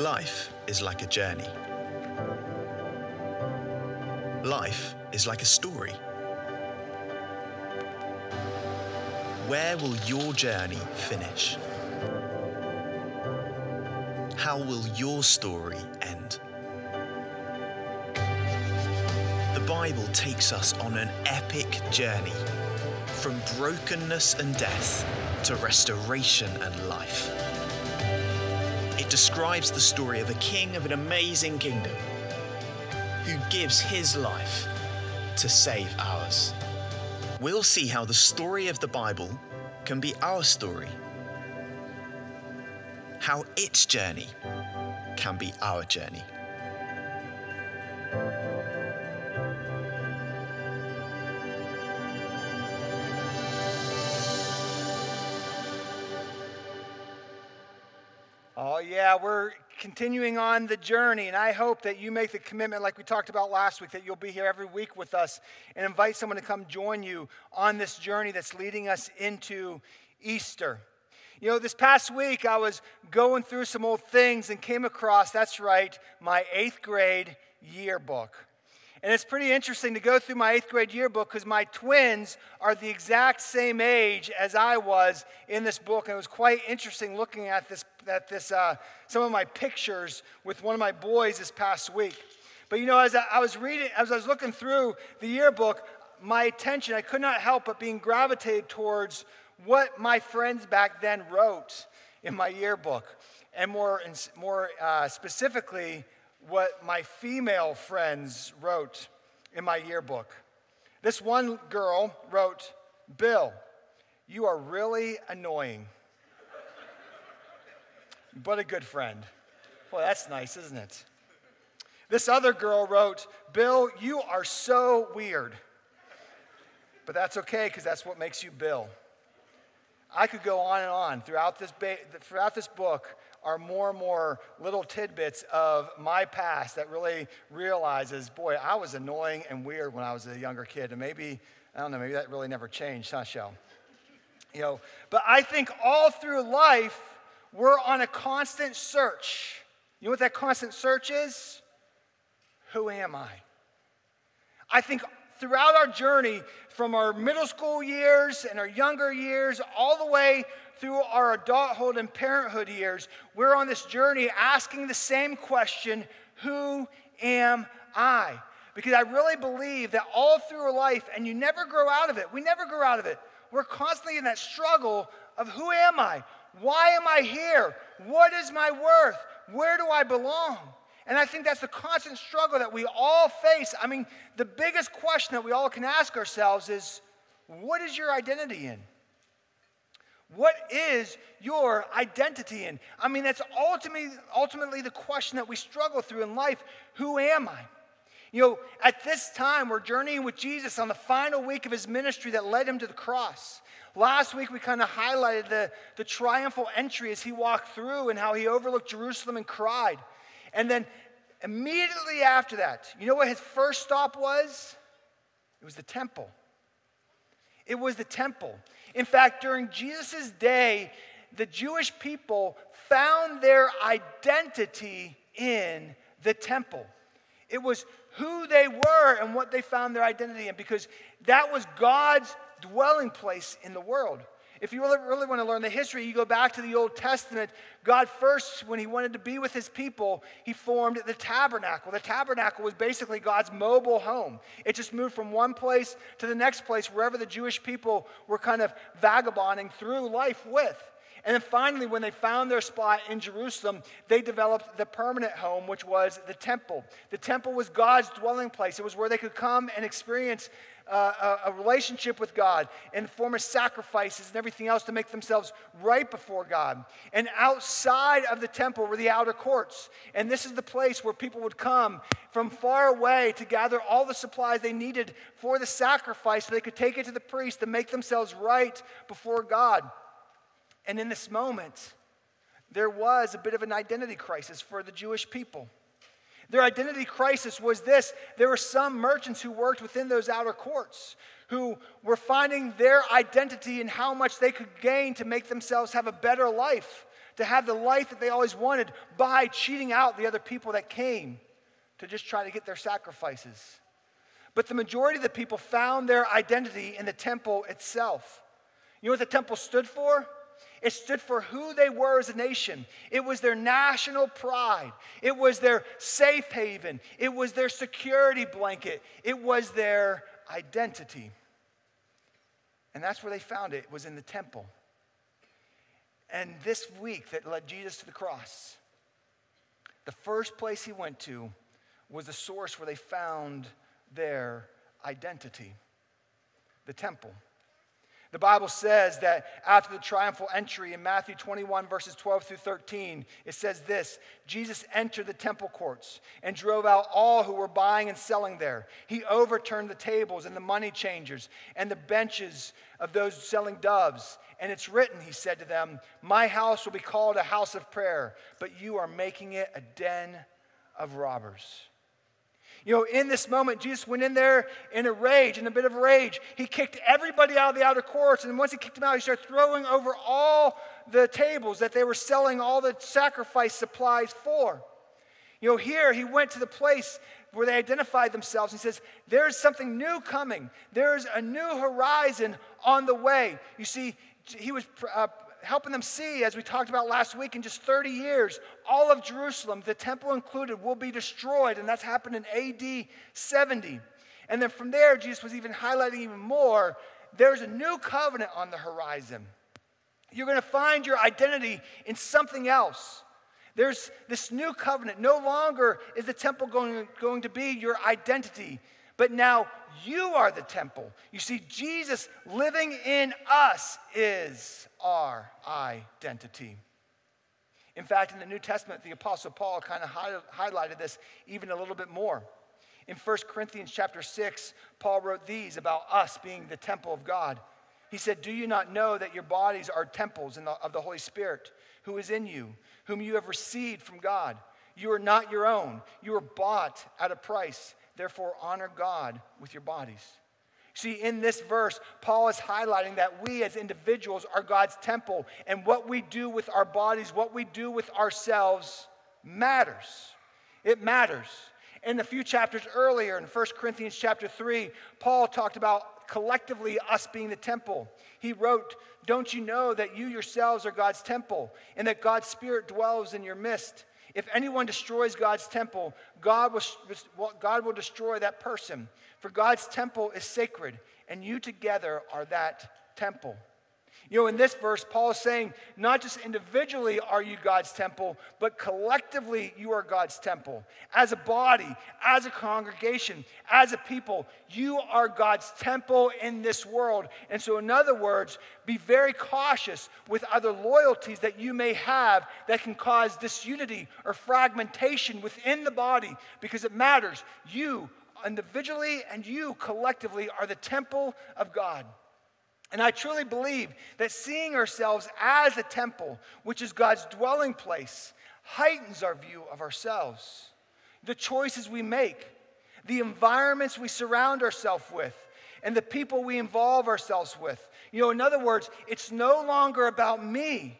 Life is like a journey. Life is like a story. Where will your journey finish? How will your story end? The Bible takes us on an epic journey from brokenness and death to restoration and life. It describes the story of a king of an amazing kingdom who gives his life to save ours. We'll see how the story of the Bible can be our story, how its journey can be our journey. Yeah, we're continuing on the journey, and I hope that you make the commitment, like we talked about last week, that you'll be here every week with us and invite someone to come join you on this journey that's leading us into Easter. You know, this past week I was going through some old things and came across, that's right, my eighth grade yearbook. And it's pretty interesting to go through my eighth grade yearbook because my twins are the exact same age as I was in this book. And it was quite interesting looking at this, at this uh, some of my pictures with one of my boys this past week. But you know, as I was reading, as I was looking through the yearbook, my attention, I could not help but being gravitated towards what my friends back then wrote in my yearbook. And more, and more uh, specifically, what my female friends wrote in my yearbook. This one girl wrote, Bill, you are really annoying. but a good friend. Well, that's nice, isn't it? This other girl wrote, Bill, you are so weird. But that's okay because that's what makes you Bill. I could go on and on throughout this, ba- throughout this book are more and more little tidbits of my past that really realizes, boy, I was annoying and weird when I was a younger kid. And maybe, I don't know, maybe that really never changed, huh, Shell? You know, but I think all through life, we're on a constant search. You know what that constant search is? Who am I? I think throughout our journey, from our middle school years and our younger years, all the way through our adulthood and parenthood years, we're on this journey asking the same question Who am I? Because I really believe that all through life, and you never grow out of it, we never grow out of it. We're constantly in that struggle of who am I? Why am I here? What is my worth? Where do I belong? And I think that's the constant struggle that we all face. I mean, the biggest question that we all can ask ourselves is what is your identity in? What is your identity in? I mean, that's ultimately, ultimately the question that we struggle through in life. Who am I? You know, at this time, we're journeying with Jesus on the final week of his ministry that led him to the cross. Last week, we kind of highlighted the, the triumphal entry as he walked through and how he overlooked Jerusalem and cried. And then immediately after that, you know what his first stop was? It was the temple. It was the temple. In fact, during Jesus' day, the Jewish people found their identity in the temple. It was who they were and what they found their identity in because that was God's dwelling place in the world. If you really, really want to learn the history, you go back to the Old Testament. God first, when he wanted to be with his people, he formed the tabernacle. The tabernacle was basically God's mobile home. It just moved from one place to the next place, wherever the Jewish people were kind of vagabonding through life with. And then finally, when they found their spot in Jerusalem, they developed the permanent home, which was the temple. The temple was God's dwelling place. It was where they could come and experience uh, a, a relationship with God in the form of sacrifices and everything else to make themselves right before God. And outside of the temple were the outer courts. And this is the place where people would come from far away to gather all the supplies they needed for the sacrifice so they could take it to the priest to make themselves right before God. And in this moment, there was a bit of an identity crisis for the Jewish people. Their identity crisis was this there were some merchants who worked within those outer courts who were finding their identity in how much they could gain to make themselves have a better life. to have the life that they always wanted by cheating out the other people that came to just try to get their sacrifices. But the majority of the people found their identity in the temple itself. You know what the temple stood for? It stood for who they were as a nation. It was their national pride. It was their safe haven. It was their security blanket. It was their identity. And that's where they found it, was in the temple. And this week that led Jesus to the cross, the first place he went to was the source where they found their identity the temple. The Bible says that after the triumphal entry in Matthew 21, verses 12 through 13, it says this Jesus entered the temple courts and drove out all who were buying and selling there. He overturned the tables and the money changers and the benches of those selling doves. And it's written, he said to them, My house will be called a house of prayer, but you are making it a den of robbers. You know, in this moment, Jesus went in there in a rage, in a bit of rage. He kicked everybody out of the outer courts. And once he kicked them out, he started throwing over all the tables that they were selling all the sacrifice supplies for. You know, here he went to the place where they identified themselves. He says, There's something new coming, there's a new horizon on the way. You see, he was uh, helping them see, as we talked about last week, in just 30 years, all of Jerusalem, the temple included, will be destroyed. And that's happened in AD 70. And then from there, Jesus was even highlighting even more there's a new covenant on the horizon. You're going to find your identity in something else. There's this new covenant. No longer is the temple going, going to be your identity, but now you are the temple. You see, Jesus living in us is our identity. In fact, in the New Testament, the Apostle Paul kind of highlighted this even a little bit more. In 1 Corinthians chapter 6, Paul wrote these about us being the temple of God. He said, Do you not know that your bodies are temples the, of the Holy Spirit who is in you, whom you have received from God? You are not your own, you are bought at a price. Therefore, honor God with your bodies. See, in this verse, Paul is highlighting that we as individuals are God's temple, and what we do with our bodies, what we do with ourselves, matters. It matters. In a few chapters earlier, in 1 Corinthians chapter 3, Paul talked about collectively us being the temple. He wrote, Don't you know that you yourselves are God's temple, and that God's Spirit dwells in your midst? If anyone destroys God's temple, God will, God will destroy that person. For God's temple is sacred, and you together are that temple. You know, in this verse, Paul is saying not just individually are you God's temple, but collectively you are God's temple. As a body, as a congregation, as a people, you are God's temple in this world. And so, in other words, be very cautious with other loyalties that you may have that can cause disunity or fragmentation within the body because it matters. You individually and you collectively are the temple of God. And I truly believe that seeing ourselves as a temple, which is God's dwelling place, heightens our view of ourselves. The choices we make, the environments we surround ourselves with, and the people we involve ourselves with. You know, in other words, it's no longer about me,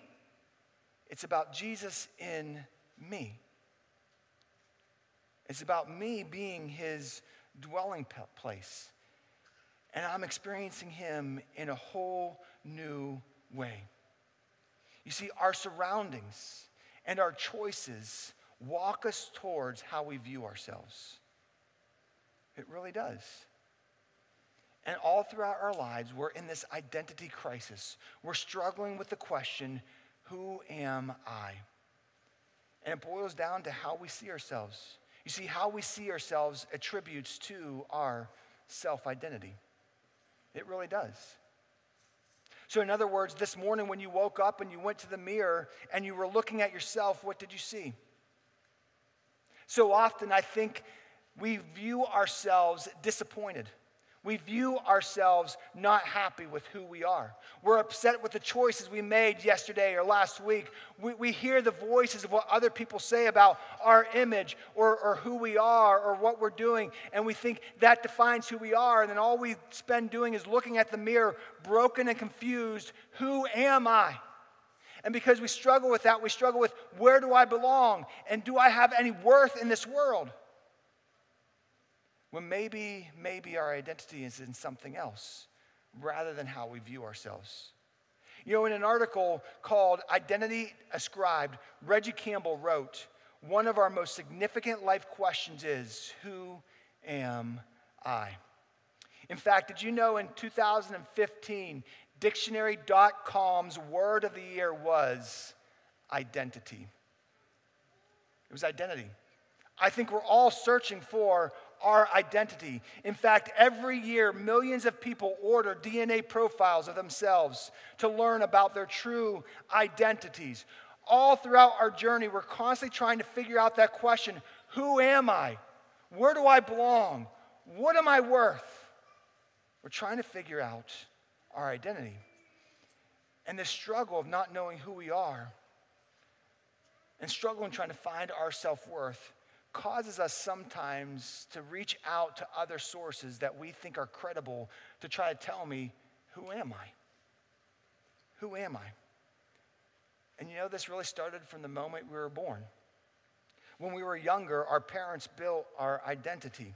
it's about Jesus in me. It's about me being his dwelling place and I'm experiencing Him in a whole new way. You see, our surroundings and our choices walk us towards how we view ourselves. It really does. And all throughout our lives, we're in this identity crisis. We're struggling with the question who am I? And it boils down to how we see ourselves. You see, how we see ourselves attributes to our self identity. It really does. So, in other words, this morning when you woke up and you went to the mirror and you were looking at yourself, what did you see? So often, I think we view ourselves disappointed. We view ourselves not happy with who we are. We're upset with the choices we made yesterday or last week. We, we hear the voices of what other people say about our image or, or who we are or what we're doing, and we think that defines who we are. And then all we spend doing is looking at the mirror, broken and confused. Who am I? And because we struggle with that, we struggle with where do I belong? And do I have any worth in this world? When maybe, maybe our identity is in something else rather than how we view ourselves. You know, in an article called Identity Ascribed, Regi Campbell wrote, One of our most significant life questions is, Who am I? In fact, did you know in 2015, Dictionary.com's word of the year was identity? It was identity. I think we're all searching for our identity. In fact, every year, millions of people order DNA profiles of themselves to learn about their true identities. All throughout our journey, we're constantly trying to figure out that question Who am I? Where do I belong? What am I worth? We're trying to figure out our identity. And this struggle of not knowing who we are and struggling trying to find our self worth causes us sometimes to reach out to other sources that we think are credible to try to tell me, who am I? Who am I? And you know, this really started from the moment we were born. When we were younger, our parents built our identity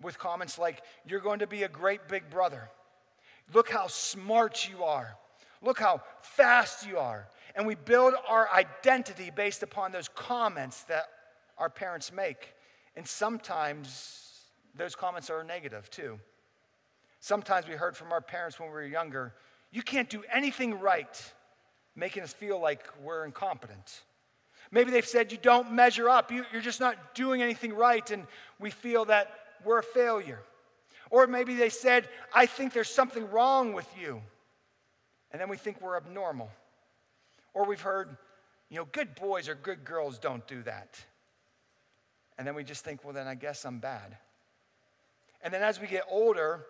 with comments like, You're going to be a great big brother. Look how smart you are. Look how fast you are. And we build our identity based upon those comments that our parents make. And sometimes those comments are negative too. Sometimes we heard from our parents when we were younger, you can't do anything right, making us feel like we're incompetent. Maybe they've said you don't measure up, you're just not doing anything right, and we feel that we're a failure. Or maybe they said, I think there's something wrong with you, and then we think we're abnormal. Or we've heard, you know, good boys or good girls don't do that. And then we just think, well, then I guess I'm bad. And then as we get older,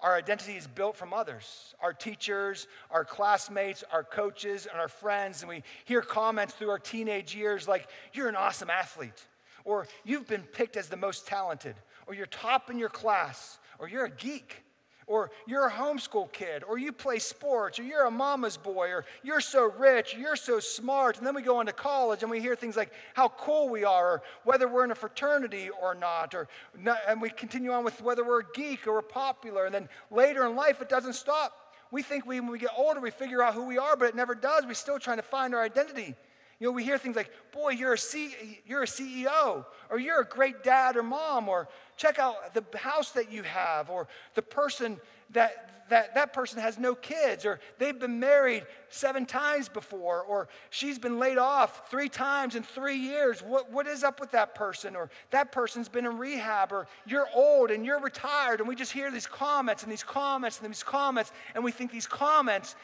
our identity is built from others our teachers, our classmates, our coaches, and our friends. And we hear comments through our teenage years like, You're an awesome athlete, or You've been picked as the most talented, or You're top in your class, or You're a geek or you're a homeschool kid, or you play sports, or you're a mama's boy, or you're so rich, you're so smart. And then we go on to college and we hear things like how cool we are, or whether we're in a fraternity or not, or not, and we continue on with whether we're a geek or we're popular. And then later in life, it doesn't stop. We think we, when we get older, we figure out who we are, but it never does. We're still trying to find our identity. You know, we hear things like, boy, you're a, C- you're a CEO, or you're a great dad or mom, or check out the house that you have, or the person that, that that person has no kids, or they've been married seven times before, or she's been laid off three times in three years. What, what is up with that person? Or that person's been in rehab, or you're old and you're retired. And we just hear these comments and these comments and these comments, and we think these comments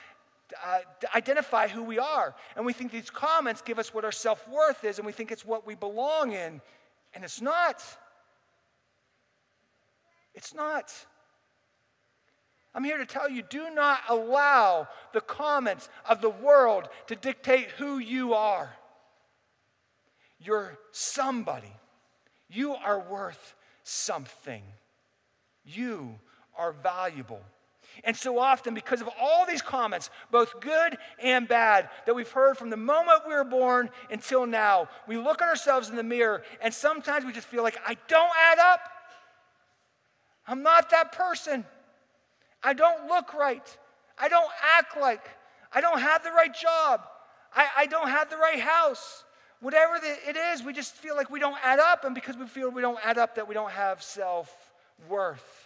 uh, identify who we are. And we think these comments give us what our self worth is, and we think it's what we belong in. And it's not. It's not. I'm here to tell you do not allow the comments of the world to dictate who you are. You're somebody. You are worth something. You are valuable. And so often, because of all these comments, both good and bad, that we've heard from the moment we were born until now, we look at ourselves in the mirror and sometimes we just feel like, I don't add up. I'm not that person. I don't look right. I don't act like. I don't have the right job. I, I don't have the right house. Whatever the, it is, we just feel like we don't add up. And because we feel we don't add up, that we don't have self worth.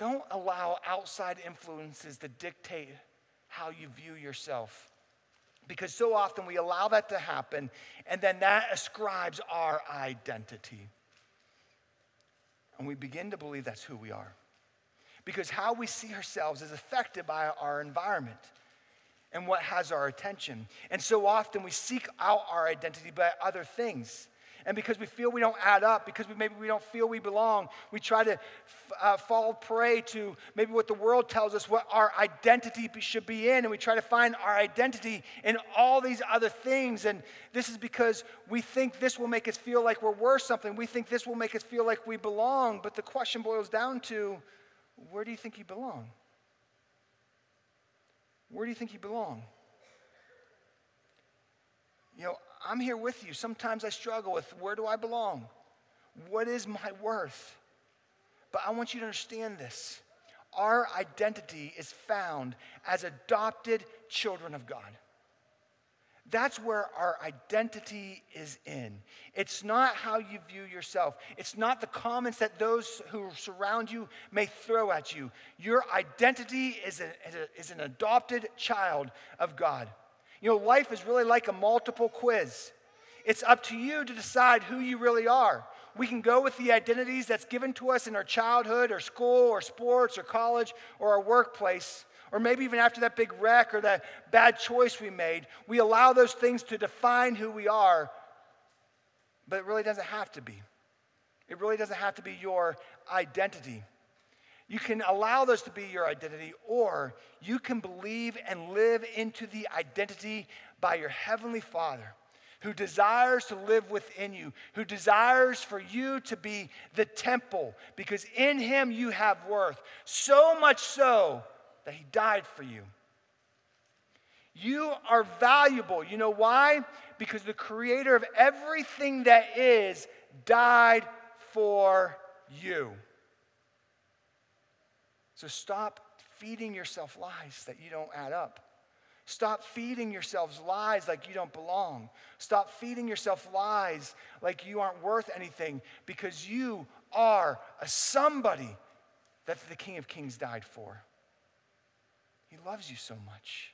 Don't allow outside influences to dictate how you view yourself. Because so often we allow that to happen, and then that ascribes our identity. And we begin to believe that's who we are. Because how we see ourselves is affected by our environment and what has our attention. And so often we seek out our identity by other things. And because we feel we don't add up, because we, maybe we don't feel we belong, we try to uh, fall prey to maybe what the world tells us what our identity should be in. And we try to find our identity in all these other things. And this is because we think this will make us feel like we're worth something. We think this will make us feel like we belong. But the question boils down to where do you think you belong? Where do you think you belong? You know, I'm here with you. Sometimes I struggle with where do I belong? What is my worth? But I want you to understand this. Our identity is found as adopted children of God. That's where our identity is in. It's not how you view yourself. It's not the comments that those who surround you may throw at you. Your identity is, a, is an adopted child of God. You know, life is really like a multiple quiz. It's up to you to decide who you really are. We can go with the identities that's given to us in our childhood or school or sports or college or our workplace or maybe even after that big wreck or that bad choice we made, we allow those things to define who we are, but it really doesn't have to be. It really doesn't have to be your identity. You can allow those to be your identity, or you can believe and live into the identity by your Heavenly Father who desires to live within you, who desires for you to be the temple, because in Him you have worth. So much so that He died for you. You are valuable. You know why? Because the creator of everything that is died for you. So stop feeding yourself lies that you don't add up. Stop feeding yourselves lies like you don't belong. Stop feeding yourself lies like you aren't worth anything because you are a somebody that the King of Kings died for. He loves you so much.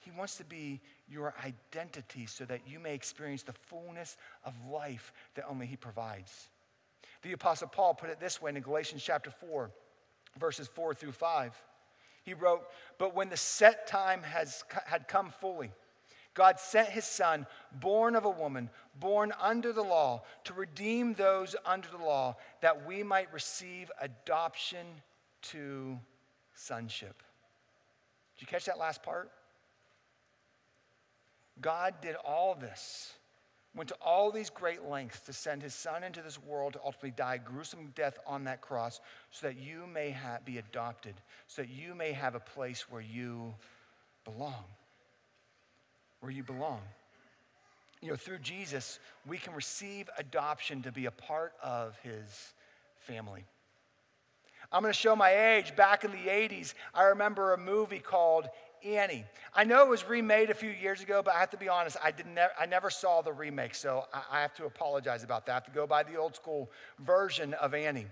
He wants to be your identity so that you may experience the fullness of life that only He provides. The Apostle Paul put it this way in Galatians chapter 4, verses 4 through 5. He wrote, But when the set time has, had come fully, God sent his son, born of a woman, born under the law, to redeem those under the law, that we might receive adoption to sonship. Did you catch that last part? God did all this, went to all these great lengths to send his son into this world to ultimately die a gruesome death on that cross so that you may ha- be adopted, so that you may have a place where you belong. Where you belong. You know, through Jesus, we can receive adoption to be a part of his family. I'm going to show my age. Back in the 80s, I remember a movie called Annie. I know it was remade a few years ago, but I have to be honest, I, didn't I never saw the remake, so I, I have to apologize about that. I have to go by the old school version of Annie.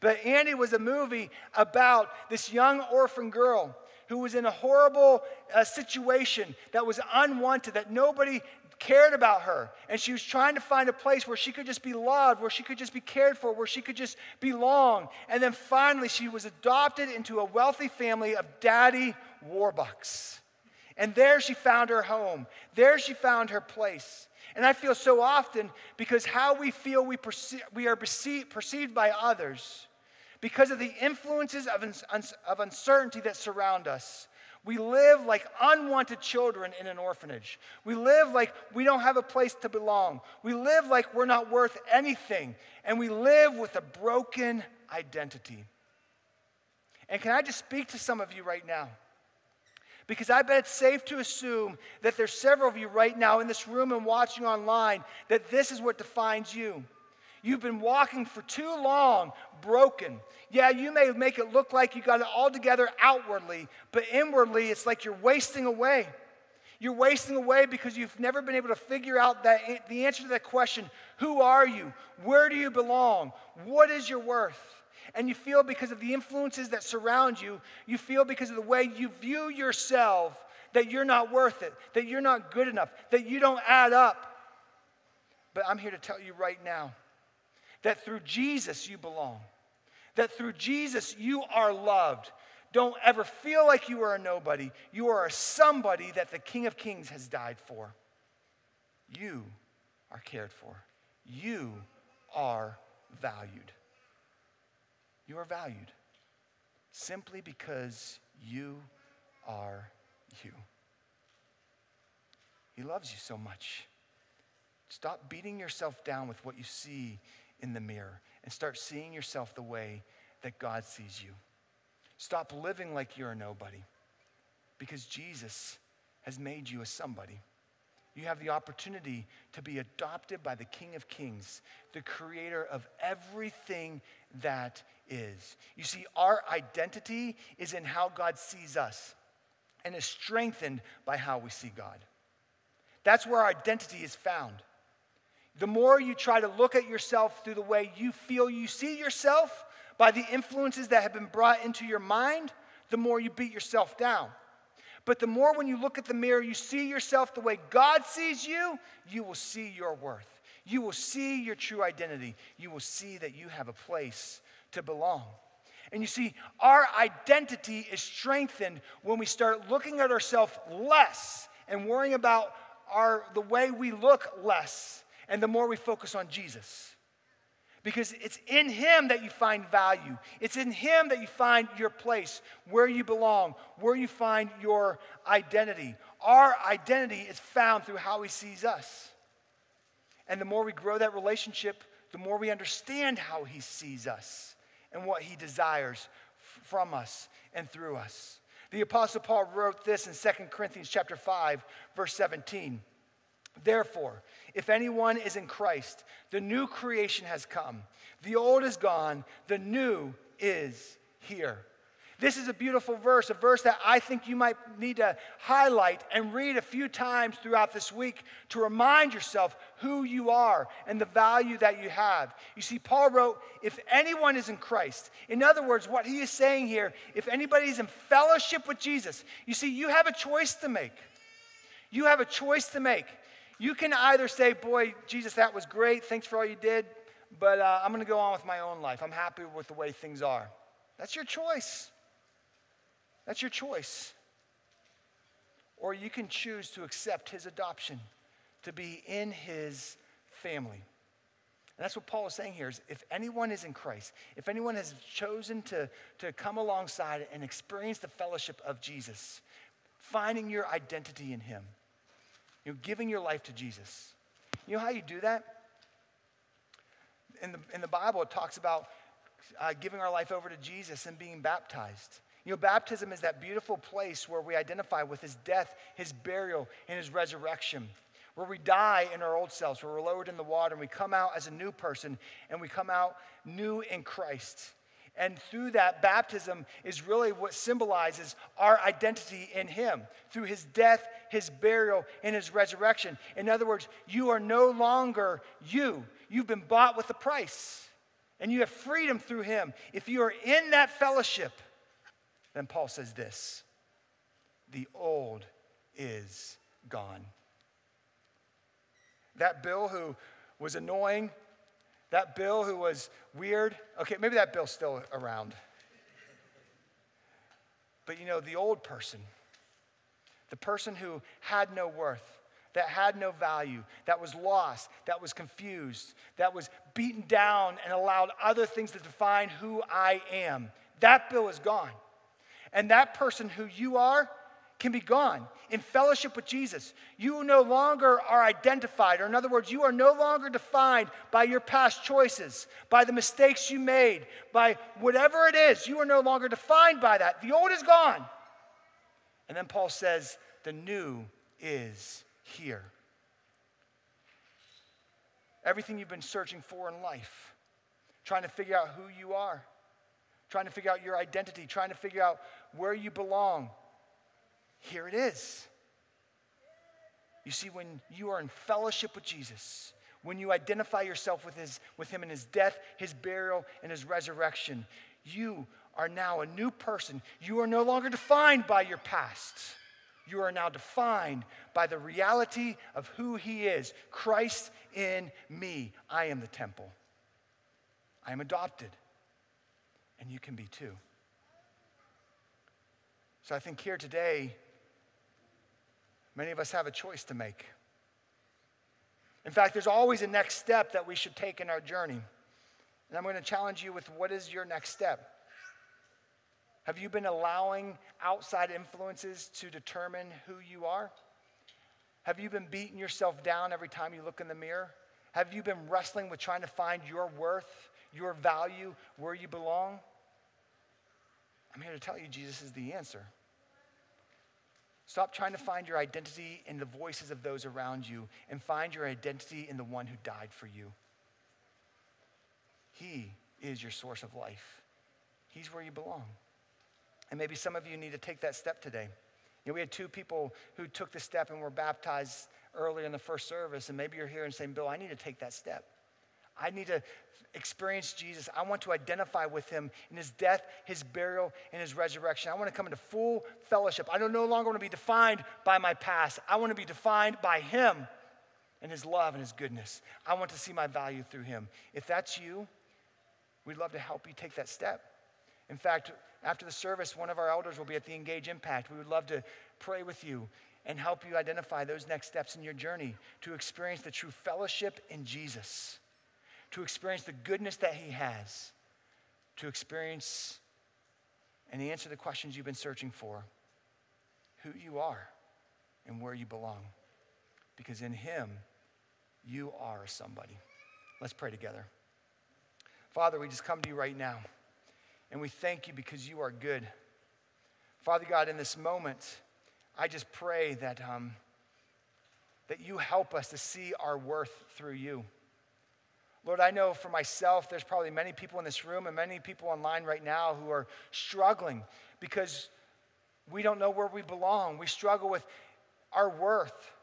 But Annie was a movie about this young orphan girl who was in a horrible uh, situation that was unwanted, that nobody cared about her. And she was trying to find a place where she could just be loved, where she could just be cared for, where she could just belong. And then finally, she was adopted into a wealthy family of daddy warbucks. And there she found her home. There she found her place. And I feel so often because how we feel we, perce- we are perce- perceived by others, because of the influences of, un- of uncertainty that surround us, we live like unwanted children in an orphanage. We live like we don't have a place to belong. We live like we're not worth anything. And we live with a broken identity. And can I just speak to some of you right now? Because I bet it's safe to assume that there's several of you right now in this room and watching online that this is what defines you. You've been walking for too long broken. Yeah, you may make it look like you got it all together outwardly, but inwardly it's like you're wasting away. You're wasting away because you've never been able to figure out that, the answer to that question who are you? Where do you belong? What is your worth? And you feel because of the influences that surround you, you feel because of the way you view yourself that you're not worth it, that you're not good enough, that you don't add up. But I'm here to tell you right now that through Jesus you belong, that through Jesus you are loved. Don't ever feel like you are a nobody. You are a somebody that the King of Kings has died for. You are cared for. You are valued. You are valued simply because you are you. He loves you so much. Stop beating yourself down with what you see in the mirror and start seeing yourself the way that God sees you. Stop living like you're a nobody Because Jesus has made you a somebody. You have the opportunity to be adopted by the King of Kings, the creator of everything that is. You see, our identity is in how God sees us and is strengthened by how we see God. That's where our identity is found. The more you try to look at yourself through the way you feel you see yourself, by the influences that have been brought into your mind, the more you beat yourself down. But the more when you look at the mirror, you see yourself the way God sees you, you will see your worth. You will see your true identity. You will see that you have a place to belong. And you see, our identity is strengthened when we start looking at ourselves less and worrying about our, the way we look less, and the more we focus on Jesus. Because it's in Him that you find value. It's in Him that you find your place, where you belong, where you find your identity. Our identity is found through how He sees us. And the more we grow that relationship, the more we understand how He sees us and what He desires from us and through us. The Apostle Paul wrote this in 2 Corinthians chapter 5, verse 17. Therefore, if anyone is in Christ, the new creation has come. The old is gone, the new is here. This is a beautiful verse, a verse that I think you might need to highlight and read a few times throughout this week to remind yourself who you are and the value that you have. You see, Paul wrote, If anyone is in Christ, in other words, what he is saying here, if anybody is in fellowship with Jesus, you see, you have a choice to make. You have a choice to make. You can either say, Boy, Jesus, that was great. Thanks for all you did, but uh, I'm going to go on with my own life. I'm happy with the way things are. That's your choice. That's your choice. Or you can choose to accept his adoption, to be in his family. And that's what Paul is saying here is if anyone is in Christ, if anyone has chosen to, to come alongside and experience the fellowship of Jesus, finding your identity in him, you know, giving your life to Jesus. You know how you do that? In the, in the Bible, it talks about uh, giving our life over to Jesus and being baptized. You know, baptism is that beautiful place where we identify with his death, his burial, and his resurrection, where we die in our old selves, where we're lowered in the water, and we come out as a new person, and we come out new in Christ. And through that, baptism is really what symbolizes our identity in Him through His death, His burial, and His resurrection. In other words, you are no longer you. You've been bought with a price, and you have freedom through Him. If you are in that fellowship, then Paul says this the old is gone. That Bill who was annoying that Bill who was weird, okay, maybe that Bill's still around. But you know, the old person, the person who had no worth, that had no value, that was lost, that was confused, that was beaten down and allowed other things to define who I am, that Bill is gone. And that person who you are, can be gone. In fellowship with Jesus, you no longer are identified, or in other words, you are no longer defined by your past choices, by the mistakes you made, by whatever it is. You are no longer defined by that. The old is gone. And then Paul says, the new is here. Everything you've been searching for in life, trying to figure out who you are, trying to figure out your identity, trying to figure out where you belong here it is. You see, when you are in fellowship with Jesus, when you identify yourself with, his, with him in his death, his burial, and his resurrection, you are now a new person. You are no longer defined by your past. You are now defined by the reality of who he is Christ in me. I am the temple. I am adopted. And you can be too. So I think here today, Many of us have a choice to make. In fact, there's always a next step that we should take in our journey. And I'm going to challenge you with what is your next step? Have you been allowing outside influences to determine who you are? Have you been beating yourself down every time you look in the mirror? Have you been wrestling with trying to find your worth, your value, where you belong? I'm here to tell you Jesus is the answer. Stop trying to find your identity in the voices of those around you and find your identity in the one who died for you. He is your source of life, He's where you belong. And maybe some of you need to take that step today. You know, we had two people who took the step and were baptized earlier in the first service, and maybe you're here and saying, Bill, I need to take that step. I need to experience Jesus. I want to identify with him in his death, his burial, and his resurrection. I want to come into full fellowship. I don't no longer want to be defined by my past. I want to be defined by him and his love and his goodness. I want to see my value through him. If that's you, we'd love to help you take that step. In fact, after the service, one of our elders will be at the Engage Impact. We would love to pray with you and help you identify those next steps in your journey to experience the true fellowship in Jesus to experience the goodness that He has, to experience and answer the questions you've been searching for who you are and where you belong. Because in Him, you are somebody. Let's pray together. Father, we just come to you right now and we thank you because you are good. Father God, in this moment, I just pray that, um, that you help us to see our worth through you. Lord, I know for myself, there's probably many people in this room and many people online right now who are struggling because we don't know where we belong. We struggle with our worth.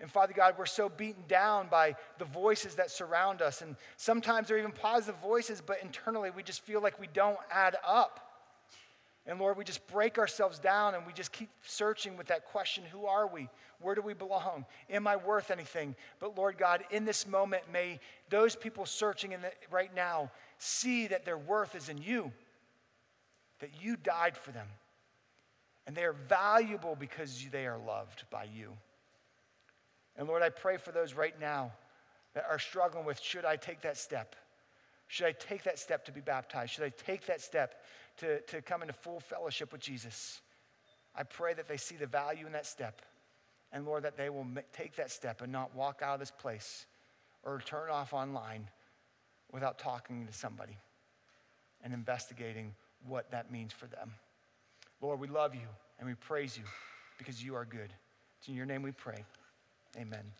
And Father God, we're so beaten down by the voices that surround us. And sometimes they're even positive voices, but internally we just feel like we don't add up. And Lord, we just break ourselves down and we just keep searching with that question who are we? Where do we belong? Am I worth anything? But Lord God, in this moment, may those people searching in the, right now see that their worth is in you, that you died for them. And they are valuable because they are loved by you. And Lord, I pray for those right now that are struggling with should I take that step? Should I take that step to be baptized? Should I take that step to, to come into full fellowship with Jesus? I pray that they see the value in that step. And Lord, that they will take that step and not walk out of this place or turn off online without talking to somebody and investigating what that means for them. Lord, we love you and we praise you because you are good. It's in your name we pray. Amen.